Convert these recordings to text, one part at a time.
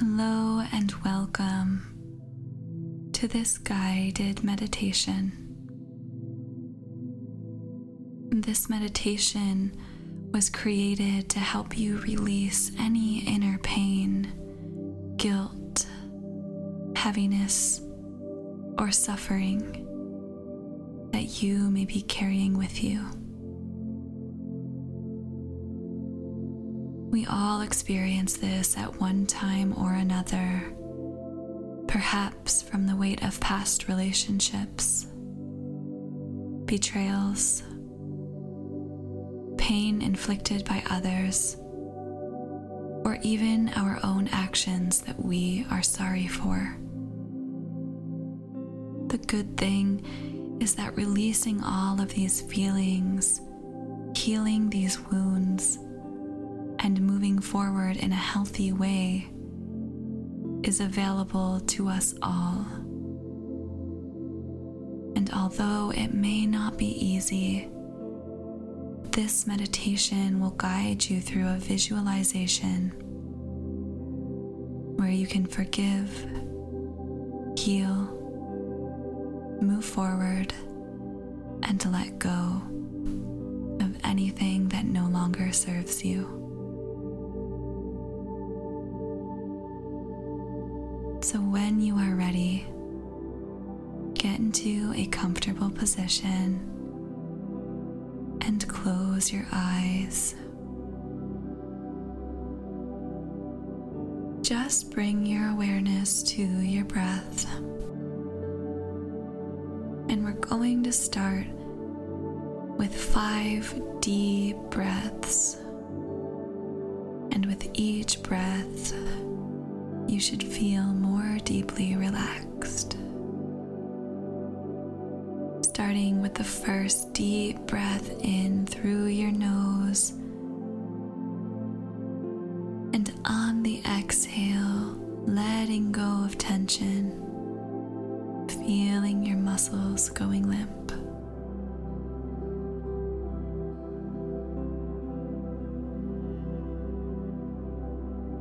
Hello and welcome to this guided meditation. This meditation was created to help you release any inner pain, guilt, heaviness, or suffering that you may be carrying with you. We all experience this at one time or another, perhaps from the weight of past relationships, betrayals, pain inflicted by others, or even our own actions that we are sorry for. The good thing is that releasing all of these feelings, healing these wounds, forward in a healthy way is available to us all. And although it may not be easy, this meditation will guide you through a visualization where you can forgive, heal, move forward, and let go of anything that no longer serves you. So, when you are ready, get into a comfortable position and close your eyes. Just bring your awareness to your breath. And we're going to start with five deep breaths. And with each breath, you should feel more deeply relaxed. Starting with the first deep breath in through your nose, and on the exhale, letting go of tension, feeling your muscles going limp.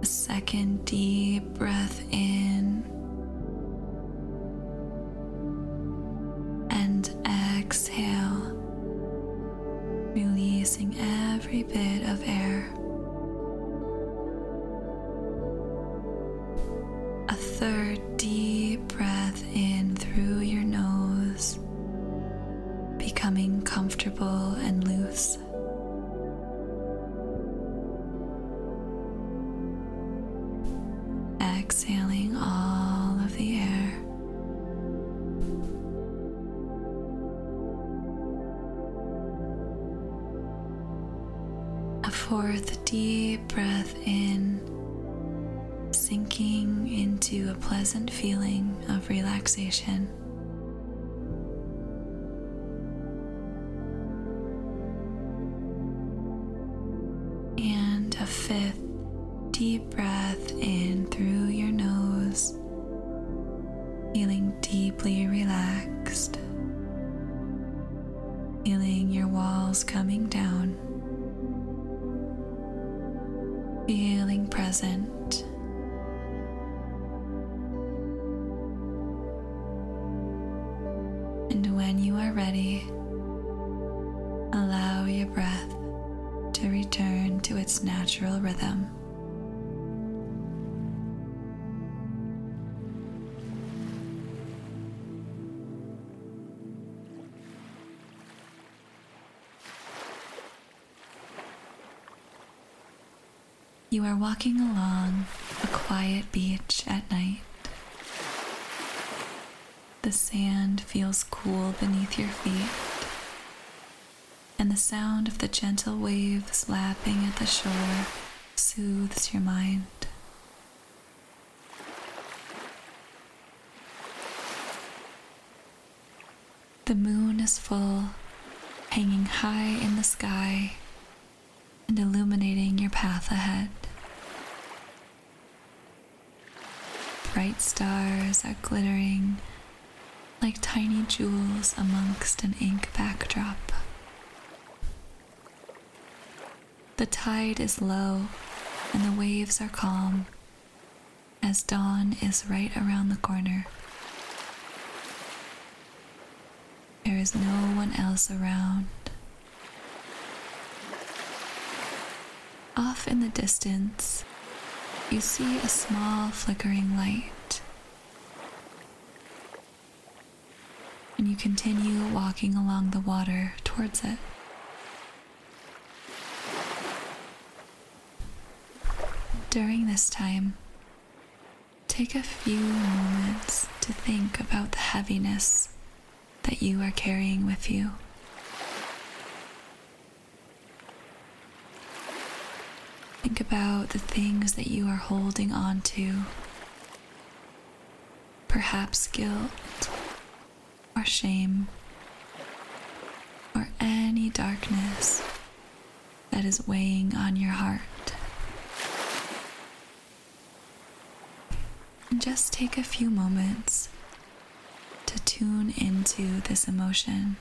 second deep breath in exhaling all of the air. A fourth deep breath in, sinking into a pleasant feeling of relaxation. Fifth deep breath in through your nose, feeling deeply relaxed, feeling your walls coming down, feeling present. And when you are ready, allow your breath to return to its natural rhythm. You are walking along a quiet beach at night. The sand feels cool beneath your feet, and the sound of the gentle waves lapping at the shore soothes your mind. The moon is full, hanging high in the sky and illuminating your path ahead. Bright stars are glittering like tiny jewels amongst an ink backdrop. The tide is low and the waves are calm as dawn is right around the corner. There is no one else around. Off in the distance, you see a small flickering light. And you continue walking along the water towards it. During this time, take a few moments to think about the heaviness that you are carrying with you. Think about the things that you are holding on to. Perhaps guilt or shame or any darkness that is weighing on your heart. And just take a few moments to tune into this emotion.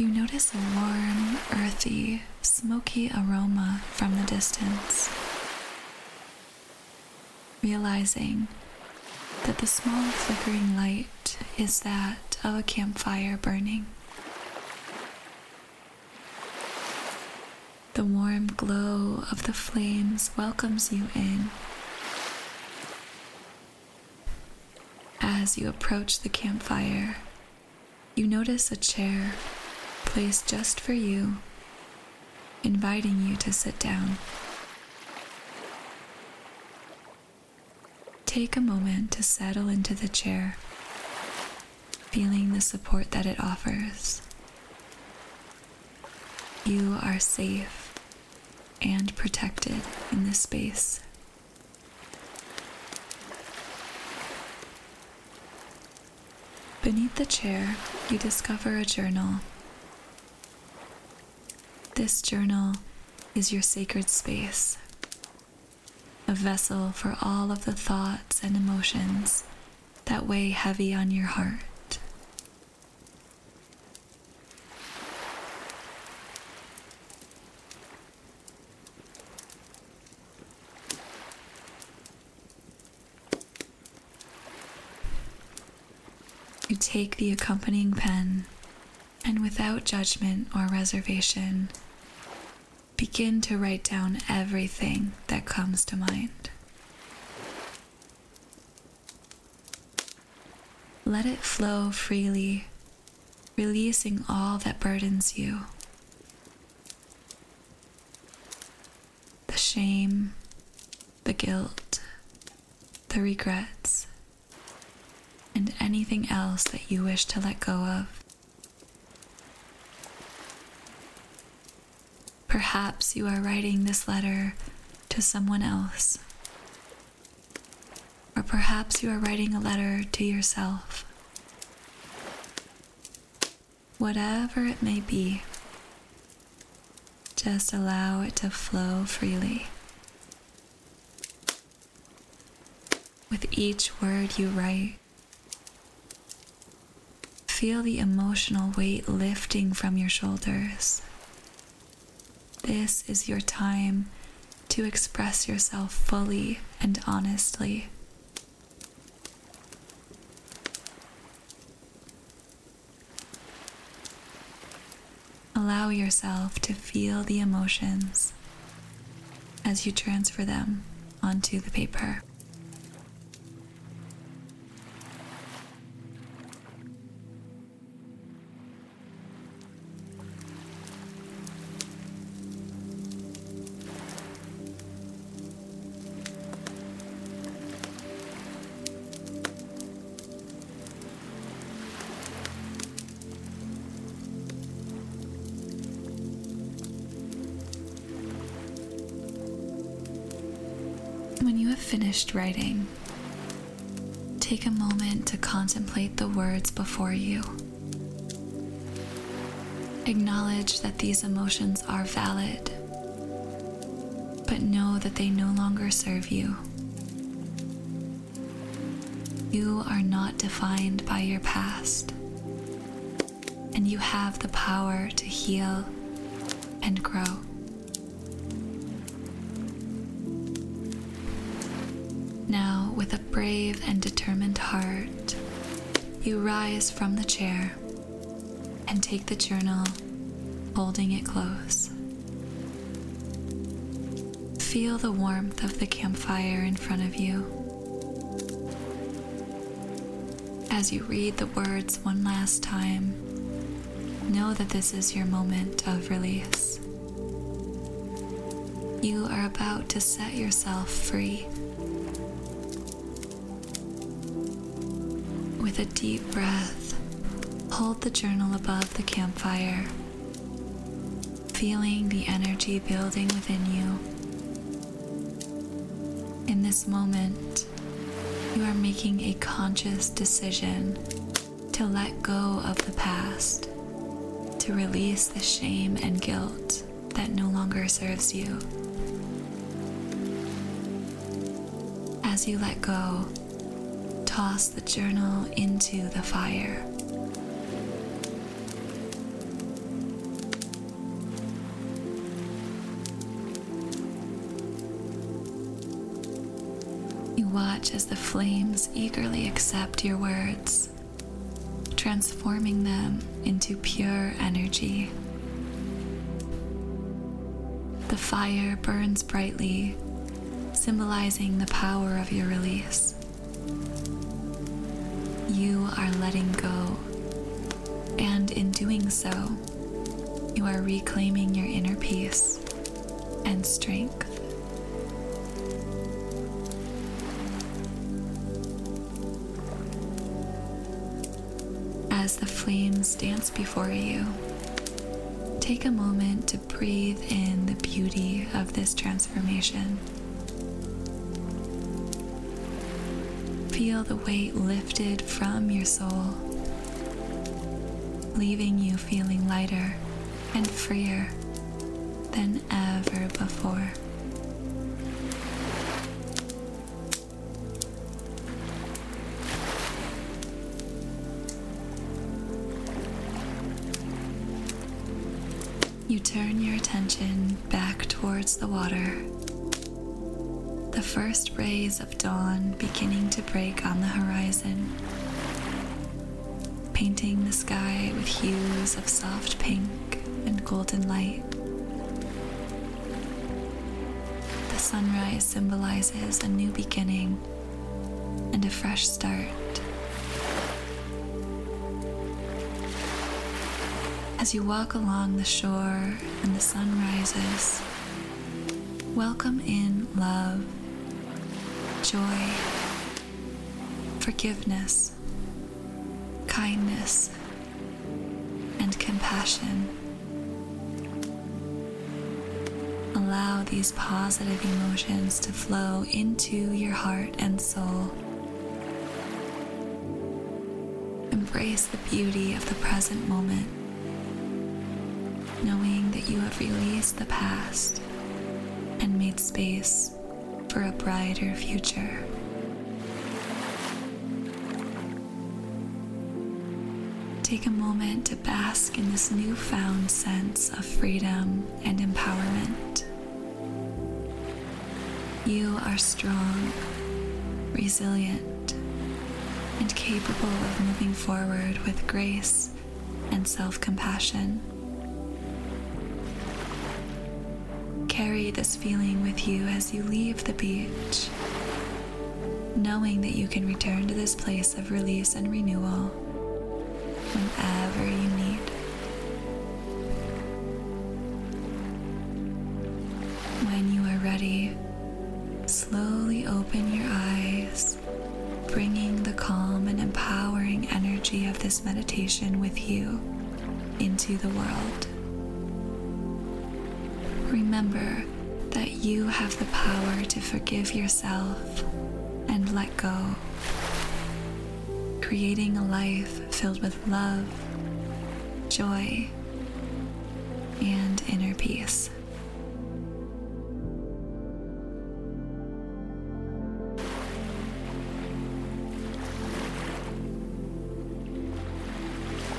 You notice a warm, earthy, smoky aroma from the distance. Realizing that the small flickering light is that of a campfire burning. The warm glow of the flames welcomes you in. As you approach the campfire, you notice a chair placed just for you, inviting you to sit down. Take a moment to settle into the chair, feeling the support that it offers. You are safe and protected in this space. Beneath the chair, you discover a journal this journal is your sacred space, a vessel for all of the thoughts and emotions that weigh heavy on your heart. You take the accompanying pen and without judgment or reservation, begin to write down everything that comes to mind. Let it flow freely, releasing all that burdens you. The shame, the guilt, the regrets, and anything else that you wish to let go of. Perhaps you are writing this letter to someone else. Or perhaps you are writing a letter to yourself. Whatever it may be, just allow it to flow freely. With each word you write, feel the emotional weight lifting from your shoulders. This is your time to express yourself fully and honestly. Allow yourself to feel the emotions as you transfer them onto the paper. Have finished writing, take a moment to contemplate the words before you. Acknowledge that these emotions are valid, but know that they no longer serve you. You are not defined by your past, and you have the power to heal and grow. Now, with a brave and determined heart, you rise from the chair and take the journal, holding it close. Feel the warmth of the campfire in front of you. As you read the words one last time, know that this is your moment of release. You are about to set yourself free. A deep breath, hold the journal above the campfire, feeling the energy building within you. In this moment, you are making a conscious decision to let go of the past, to release the shame and guilt that no longer serves you. As you let go, toss the journal into the fire. You watch as the flames eagerly accept your words, transforming them into pure energy. The fire burns brightly, symbolizing the power of your release. You are letting go, and in doing so, you are reclaiming your inner peace and strength. As the flames dance before you, take a moment to breathe in the beauty of this transformation. Feel the weight lifted from your soul, leaving you feeling lighter and freer than ever before. You turn your attention back towards the water. The first rays of dawn beginning to break on the horizon, painting the sky with hues of soft pink and golden light. The sunrise symbolizes a new beginning and a fresh start. As you walk along the shore and the sun rises, welcome in love, joy, forgiveness, kindness, and compassion. Allow these positive emotions to flow into your heart and soul. Embrace the beauty of the present moment knowing that you have released the past and made space for a brighter future. Take a moment to bask in this newfound sense of freedom and empowerment. You are strong, resilient, and capable of moving forward with grace and self compassion. Carry this feeling with you as you leave the beach, knowing that you can return to this place of release and renewal whenever you need. When you are ready, slowly open your eyes, bringing the calm and empowering energy of this meditation with you into the world. Remember that you have the power to forgive yourself and let go, creating a life filled with love, joy, and inner peace.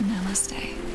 Namaste.